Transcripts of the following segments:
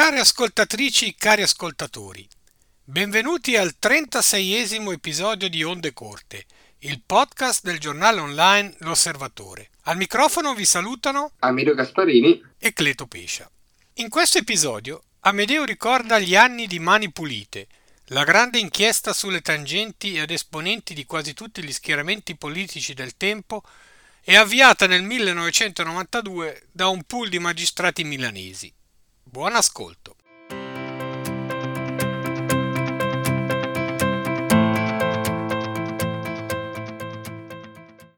Care ascoltatrici, cari ascoltatori, benvenuti al 36esimo episodio di Onde Corte, il podcast del giornale online L'Osservatore. Al microfono vi salutano Amedeo Gasparini e Cleto Pescia. In questo episodio Amedeo ricorda gli anni di Mani Pulite, la grande inchiesta sulle tangenti ad esponenti di quasi tutti gli schieramenti politici del tempo è avviata nel 1992 da un pool di magistrati milanesi. Buon ascolto.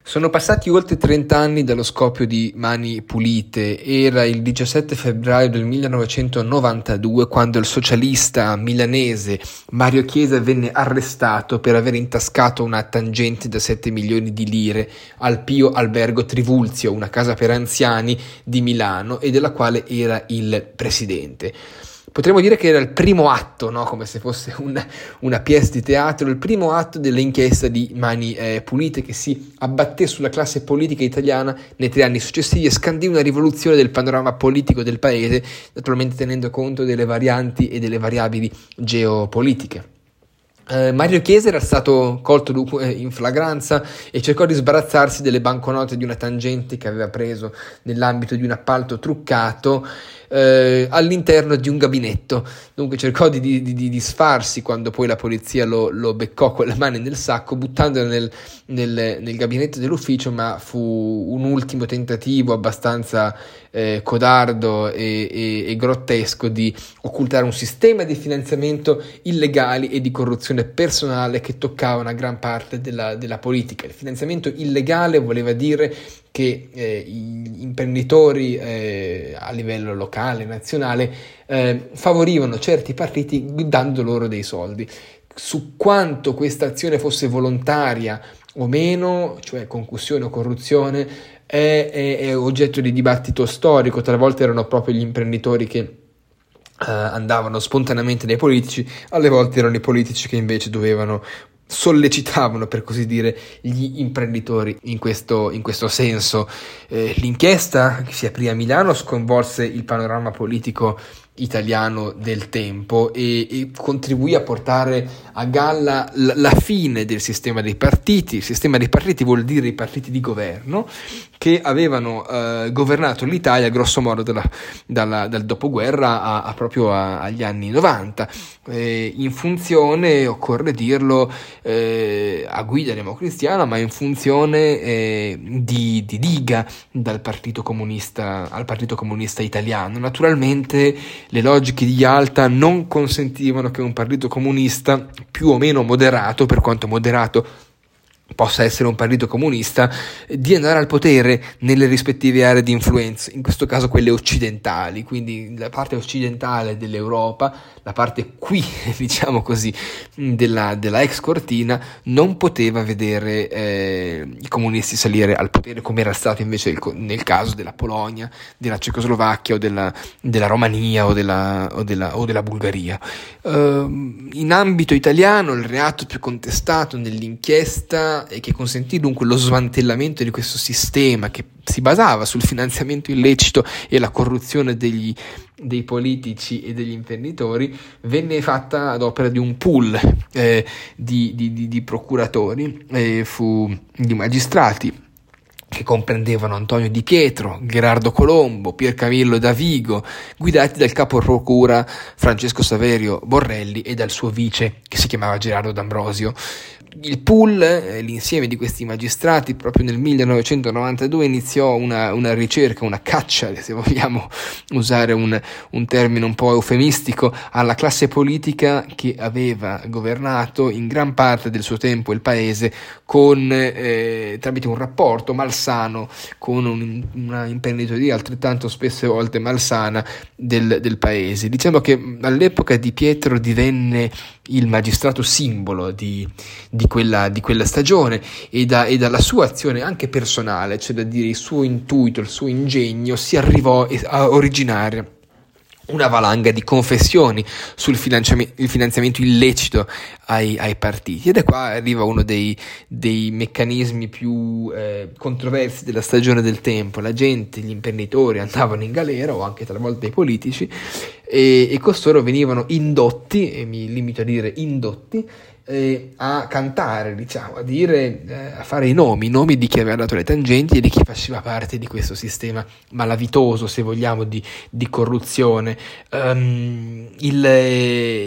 Sono passati oltre 30 anni dallo scoppio di Mani Pulite, era il 17 febbraio del 1992 quando il socialista milanese Mario Chiesa venne arrestato per aver intascato una tangente da 7 milioni di lire al Pio Albergo Trivulzio, una casa per anziani di Milano e della quale era il presidente. Potremmo dire che era il primo atto, no? come se fosse una, una pièce di teatro, il primo atto dell'inchiesta di Mani eh, Pulite che si abbatté sulla classe politica italiana nei tre anni successivi e scandì una rivoluzione del panorama politico del paese, naturalmente tenendo conto delle varianti e delle variabili geopolitiche. Eh, Mario Chiesa era stato colto eh, in flagranza e cercò di sbarazzarsi delle banconote di una tangente che aveva preso nell'ambito di un appalto truccato eh, all'interno di un gabinetto. Dunque cercò di, di, di, di sfarsi quando poi la polizia lo, lo, beccò con le mani nel sacco, buttandolo nel, nel, nel, gabinetto dell'ufficio, ma fu un ultimo tentativo abbastanza eh, codardo e, e, e grottesco di occultare un sistema di finanziamento illegali e di corruzione personale che toccava una gran parte della, della politica. Il finanziamento illegale voleva dire che eh, gli imprenditori eh, a livello locale, nazionale, eh, favorivano certi partiti dando loro dei soldi. Su quanto questa azione fosse volontaria o meno, cioè concussione o corruzione, è, è, è oggetto di dibattito storico, talvolta erano proprio gli imprenditori che Uh, andavano spontaneamente nei politici, alle volte erano i politici che invece dovevano sollecitavano, per così dire, gli imprenditori in questo, in questo senso. Eh, l'inchiesta che si aprì a Milano sconvolse il panorama politico italiano del tempo e, e, contribuì a portare a galla la, la, fine del sistema dei partiti. Il sistema dei partiti vuol dire i partiti di governo che avevano eh, governato l'Italia grosso modo dalla, dalla, dal dopoguerra a, a proprio a, agli anni 90, eh, in funzione, occorre dirlo, eh, a guida democristiana, ma in funzione eh, di, di diga dal partito comunista al Partito Comunista Italiano. Naturalmente le logiche di Yalta non consentivano che un partito comunista più o meno moderato, per quanto moderato possa essere un partito comunista, di andare al potere nelle rispettive aree di influenza, in questo caso quelle occidentali, quindi la parte occidentale dell'Europa, la parte qui, diciamo così, della, della ex cortina, non poteva vedere eh, i comunisti salire al potere come era stato invece il, nel caso della Polonia, della Cecoslovacchia o della, della Romania o della, o della, o della Bulgaria. Uh, in ambito italiano il reato più contestato nell'inchiesta e che consentì dunque lo smantellamento di questo sistema che si basava sul finanziamento illecito e la corruzione degli, dei politici e degli imprenditori, venne fatta ad opera di un pool eh, di, di, di, di, procuratori, eh, fu, di magistrati che comprendevano Antonio Di Pietro, Gerardo Colombo, Pier Camillo Davigo, guidati dal capo procura Francesco Saverio Borrelli e dal suo vice che si chiamava Gerardo D'Ambrosio il pool, eh, l'insieme di questi magistrati, proprio nel 1992 iniziò una, una ricerca, una caccia, se vogliamo usare un, un, termine un po' eufemistico, alla classe politica che aveva governato in gran parte del suo tempo il paese con, eh, tramite un rapporto malsano con un, una imprenditoria altrettanto spesse volte malsana del, del paese. Diciamo che all'epoca di Pietro divenne il magistrato simbolo di, di, quella, di quella, stagione e, da, e, dalla sua azione anche personale, cioè da dire il suo intuito, il suo ingegno, si arrivò a originare una valanga di confessioni sul finanziamento illecito ai, ai, partiti. Ed è qua arriva uno dei, dei meccanismi più eh, controversi della stagione del tempo. La gente, gli imprenditori andavano in galera o anche talvolta i politici e, e costoro venivano indotti, e mi limito a dire indotti, eh, a cantare, diciamo, a dire, eh, a fare i nomi, i nomi di chi aveva dato le tangenti e di chi faceva parte di questo sistema malavitoso, se vogliamo, di, di corruzione. Um, il,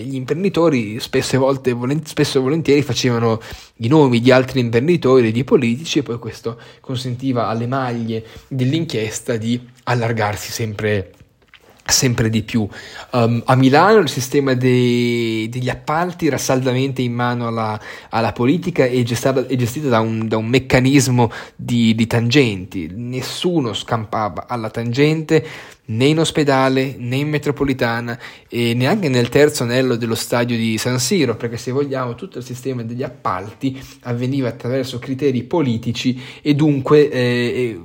gli imprenditori spesso e, volte, volent- spesso e volentieri facevano i nomi di altri imprenditori, di politici, e poi questo consentiva alle maglie dell'inchiesta di allargarsi sempre sempre di più. Um, a Milano il sistema dei, degli appalti era saldamente in mano alla, alla politica e gestita, è gestito da un, da un meccanismo di, di, tangenti. Nessuno scampava alla tangente né in ospedale né in metropolitana e neanche nel terzo anello dello stadio di San Siro, perché se vogliamo tutto il sistema degli appalti avveniva attraverso criteri politici e dunque eh,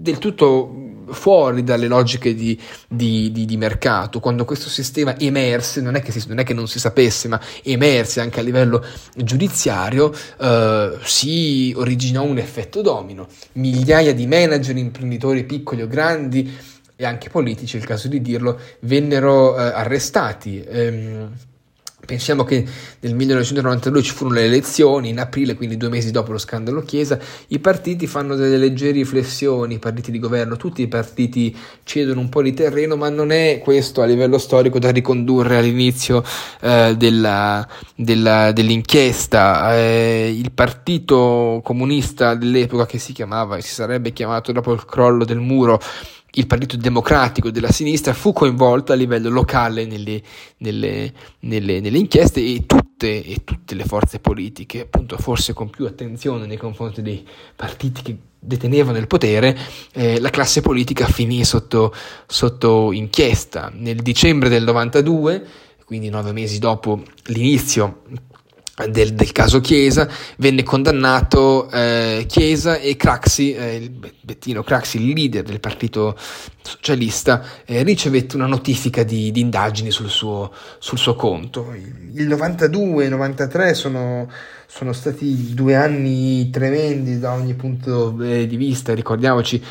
del tutto fuori dalle logiche di, di, di, di, mercato, quando questo sistema emerse, non è, che si, non è che non si sapesse, ma emerse anche a livello giudiziario, eh, si originò un effetto domino. Migliaia di manager, imprenditori piccoli o grandi e anche politici, è il caso di dirlo, vennero eh, arrestati. Ehm, Pensiamo che nel 1992 ci furono le elezioni, in aprile, quindi due mesi dopo lo scandalo Chiesa, i partiti fanno delle leggere riflessioni, i partiti di governo, tutti i partiti cedono un po' di terreno, ma non è questo a livello storico da ricondurre all'inizio eh, della, della, dell'inchiesta. Eh, il partito comunista dell'epoca che si chiamava e si sarebbe chiamato dopo il crollo del muro il Partito Democratico della sinistra fu coinvolto a livello locale nelle, nelle, nelle, nelle inchieste e tutte, e tutte, le forze politiche, appunto forse con più attenzione nei confronti dei partiti che detenevano il potere, eh, la classe politica finì sotto, sotto inchiesta. Nel dicembre del 92, quindi nove mesi dopo l'inizio del, del, caso Chiesa, venne condannato eh, Chiesa e Craxi, eh, il Bettino Craxi, il leader del partito socialista, eh, ricevette una notifica di, di indagini sul suo, sul suo, conto. Il 92 e 93 sono, sono, stati due anni tremendi da ogni punto eh, di vista, ricordiamoci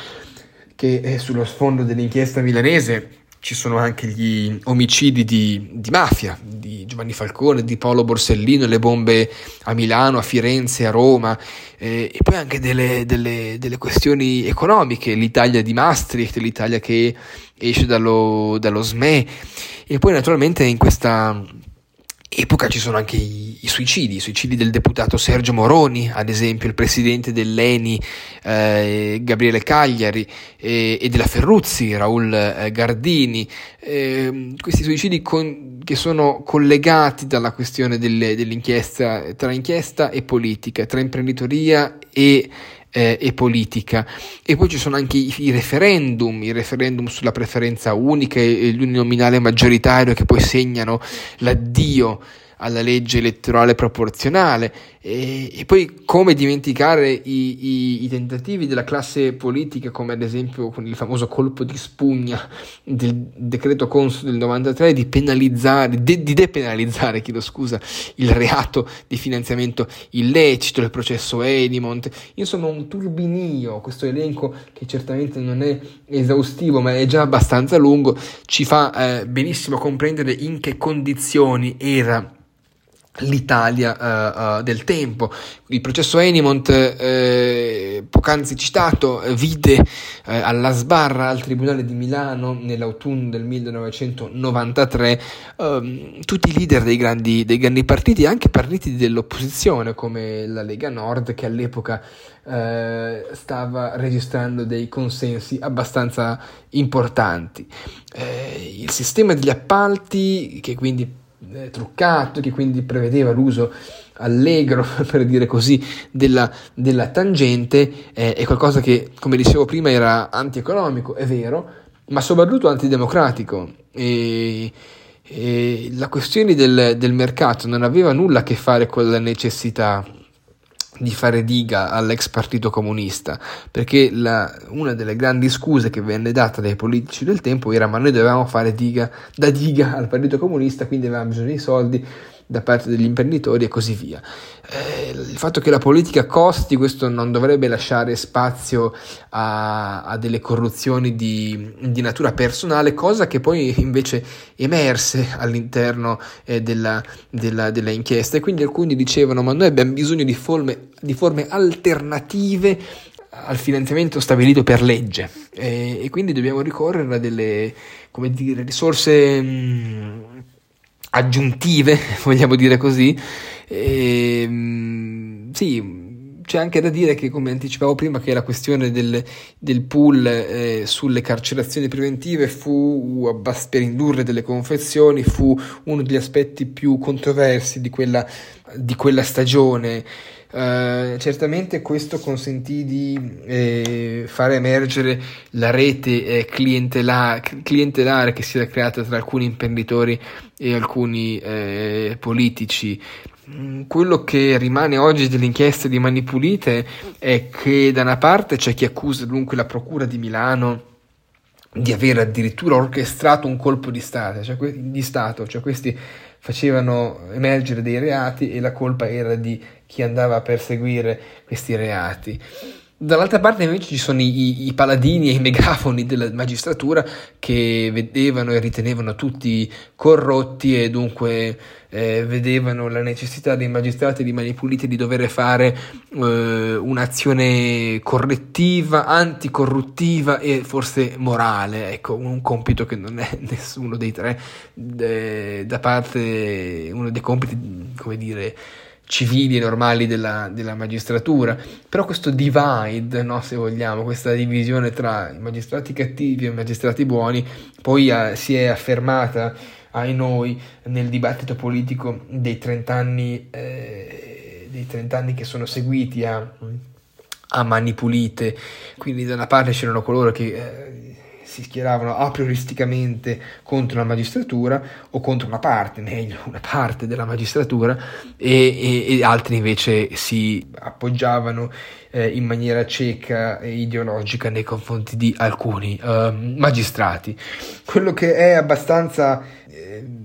che eh, sullo sfondo dell'inchiesta milanese ci sono anche gli omicidi di, di, mafia, di Giovanni Falcone, di Paolo Borsellino, le bombe a Milano, a Firenze, a Roma, eh, e poi anche delle, delle, delle, questioni economiche, l'Italia di Maastricht, l'Italia che esce dallo, dallo SME, e poi naturalmente in questa epoca ci sono anche i, i, suicidi, i suicidi del deputato Sergio Moroni, ad esempio il presidente dell'ENI eh, Gabriele Cagliari eh, e della Ferruzzi Raul eh, Gardini, ehm, questi suicidi con, che sono collegati dalla questione delle, dell'inchiesta tra inchiesta e politica, tra imprenditoria e eh, e politica. E poi ci sono anche i, i, referendum, i referendum sulla preferenza unica e, e l'uninominale maggioritario che poi segnano l'addio alla legge elettorale proporzionale. E, e poi come dimenticare i, i, i, tentativi della classe politica come ad esempio con il famoso colpo di spugna del decreto consul del 93 di penalizzare, de, di depenalizzare chiedo scusa, il reato di finanziamento illecito, il processo Edimont, insomma un turbinio, questo elenco che certamente non è esaustivo ma è già abbastanza lungo, ci fa eh, benissimo comprendere in che condizioni era l'Italia uh, uh, del tempo. Il processo Enimont, eh, poc'anzi citato, vide eh, alla sbarra al Tribunale di Milano nell'autunno del 1993 eh, tutti i leader dei grandi, dei grandi partiti, anche partiti dell'opposizione come la Lega Nord che all'epoca eh, stava registrando dei consensi abbastanza importanti. Eh, il sistema degli appalti che quindi eh, truccato, che quindi prevedeva l'uso allegro, per dire così, della, della tangente, eh, è qualcosa che, come dicevo prima, era antieconomico, è vero, ma soprattutto antidemocratico. E, e la questione del, del mercato non aveva nulla a che fare con la necessità di fare diga all'ex partito comunista, perché la, una delle grandi scuse che venne data dai politici del tempo era ma noi dovevamo fare diga, da diga al partito comunista, quindi avevamo bisogno di soldi da parte degli imprenditori e così via. Eh, il fatto che la politica costi, questo non dovrebbe lasciare spazio a, a delle corruzioni di, di, natura personale, cosa che poi invece emerse all'interno eh, della, della, della, inchiesta e quindi alcuni dicevano ma noi abbiamo bisogno di forme, di forme alternative al finanziamento stabilito per legge e, e, quindi dobbiamo ricorrere a delle dire, risorse mh, aggiuntive, vogliamo dire così. E, ehm, sì, c'è anche da dire che, come anticipavo prima, che la questione del, del pool eh, sulle carcerazioni preventive fu, per indurre delle confezioni, fu uno degli aspetti più controversi di quella, di quella stagione. Uh, certamente questo consentì di eh, fare emergere la rete eh, clientela- clientelare che si era creata tra alcuni imprenditori e alcuni eh, politici. Mm, quello che rimane oggi delle inchieste di Mani Pulite è che da una parte c'è chi accusa dunque la Procura di Milano di aver addirittura orchestrato un colpo di Stato, cioè, di Stato, cioè questi facevano emergere dei reati e la colpa era di chi andava a perseguire questi reati. Dall'altra parte invece ci sono i, i, paladini e i megafoni della magistratura che vedevano e ritenevano tutti corrotti e dunque eh, vedevano la necessità dei magistrati di mani pulite di dover fare eh, un'azione correttiva, anticorruttiva e forse morale, ecco, un compito che non è nessuno dei tre de, da parte, uno dei compiti, come dire, civili e normali della, della magistratura, però questo divide, no, se vogliamo, questa divisione tra i magistrati cattivi e i magistrati buoni, poi ha, si è affermata ai noi nel dibattito politico dei 30 anni, eh, dei 30 anni che sono seguiti a, a mani pulite, quindi da una parte c'erano coloro che... Eh, si schieravano a prioristicamente contro la magistratura o contro una parte, meglio, una parte della magistratura e, e, e altri invece si appoggiavano eh, in maniera cieca e ideologica nei confronti di alcuni eh, magistrati. Quello che è abbastanza... Eh,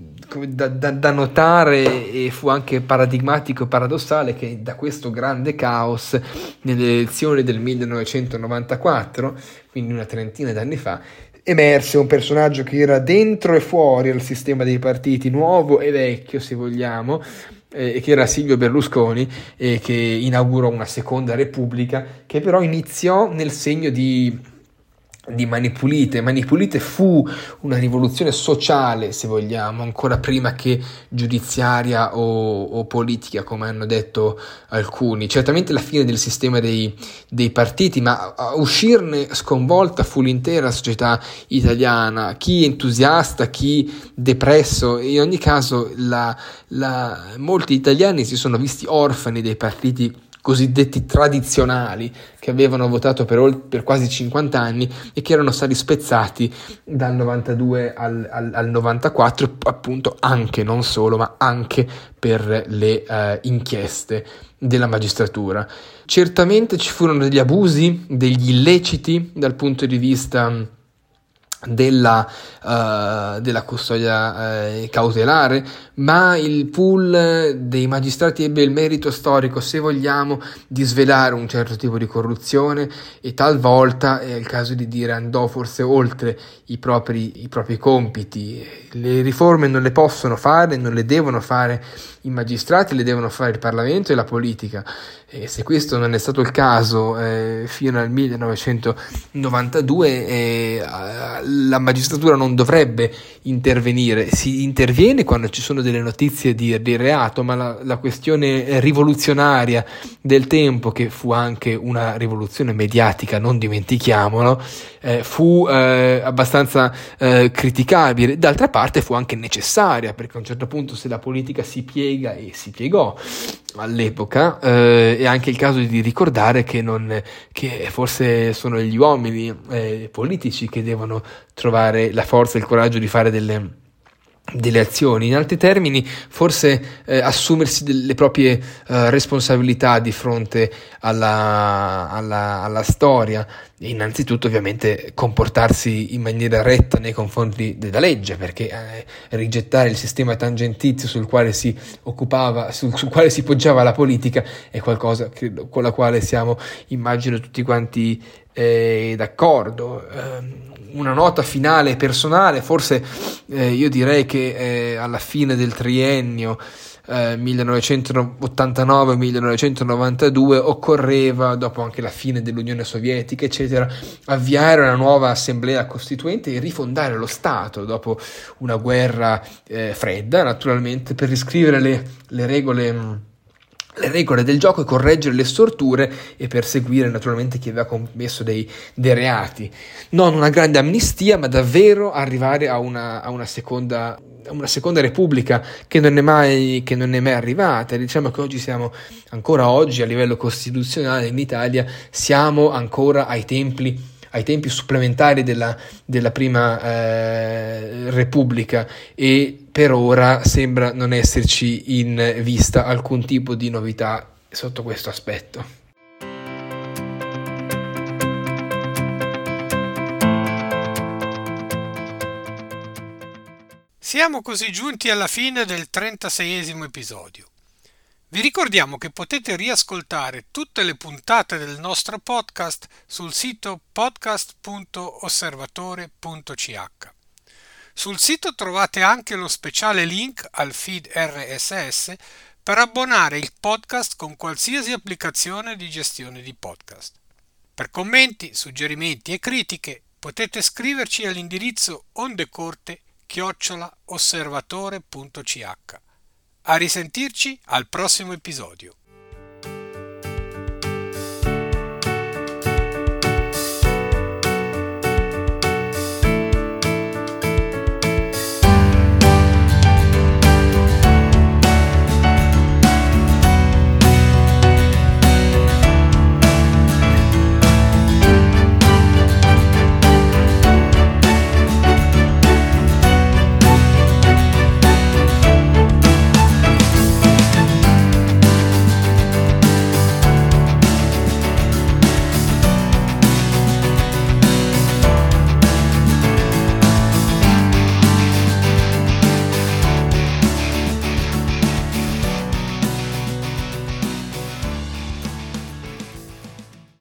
da, da, da, notare e fu anche paradigmatico e paradossale che da questo grande caos nelle elezioni del 1994, quindi una trentina d'anni fa, emerse un personaggio che era dentro e fuori al sistema dei partiti, nuovo e vecchio se vogliamo, eh, che era Silvio Berlusconi e che inaugurò una seconda repubblica che però iniziò nel segno di di Mani Pulite. Mani Pulite fu una rivoluzione sociale, se vogliamo, ancora prima che giudiziaria o, o politica, come hanno detto alcuni. Certamente la fine del sistema dei, dei, partiti, ma a uscirne sconvolta fu l'intera società italiana, chi entusiasta, chi depresso. In ogni caso, la, la, molti italiani si sono visti orfani dei partiti cosiddetti tradizionali che avevano votato per, per, quasi 50 anni e che erano stati spezzati dal 92 al, al, al 94 appunto anche, non solo, ma anche per le uh, inchieste della magistratura. Certamente ci furono degli abusi, degli illeciti dal punto di vista della, uh, della custodia uh, cautelare, ma il pool dei magistrati ebbe il merito storico, se vogliamo, di svelare un certo tipo di corruzione e talvolta è il caso di dire andò forse oltre i propri, i propri compiti. Le riforme non le possono fare, non le devono fare i magistrati, le devono fare il Parlamento e la politica. E se questo non è stato il caso eh, fino al 1992, eh, la magistratura non dovrebbe intervenire. Si interviene quando ci sono delle notizie di, di reato, ma la, la, questione rivoluzionaria del tempo, che fu anche una rivoluzione mediatica, non dimentichiamolo, eh, fu eh, abbastanza eh, criticabile. D'altra parte fu anche necessaria, perché a un certo punto se la politica si piega e si piegò all'epoca eh, è anche il caso di ricordare che, non, che forse sono gli uomini eh, politici che devono trovare la forza e il coraggio di fare delle, delle azioni, in altri termini forse eh, assumersi delle proprie eh, responsabilità di fronte alla, alla, alla storia, innanzitutto ovviamente comportarsi in maniera retta nei confronti della legge, perché eh, rigettare il sistema tangentizio sul quale si occupava, sul, sul, quale si poggiava la politica è qualcosa che, con la quale siamo, immagino, tutti quanti eh, d'accordo. Una nota finale personale, forse eh, io direi che eh, alla fine del triennio eh, 1989-1992 occorreva, dopo anche la fine dell'Unione Sovietica, eccetera, avviare una nuova assemblea costituente e rifondare lo Stato dopo una guerra eh, fredda, naturalmente, per riscrivere le, le regole le regole del gioco e correggere le storture e perseguire naturalmente chi aveva commesso dei, dei reati. Non una grande amnistia, ma davvero arrivare a una, a una seconda una seconda repubblica che non, è mai, che non è mai arrivata. Diciamo che oggi siamo ancora oggi a livello costituzionale in Italia, siamo ancora ai tempi ai tempi supplementari della, della prima eh, Repubblica e per ora sembra non esserci in vista alcun tipo di novità sotto questo aspetto. Siamo così giunti alla fine del 36esimo episodio. Vi ricordiamo che potete riascoltare tutte le puntate del nostro podcast sul sito podcast.osservatore.ch. Sul sito trovate anche lo speciale link al feed RSS per abbonare il podcast con qualsiasi applicazione di gestione di podcast. Per commenti, suggerimenti e critiche potete scriverci all'indirizzo ondecorte chiocciola osservatore.ch. A risentirci al prossimo episodio.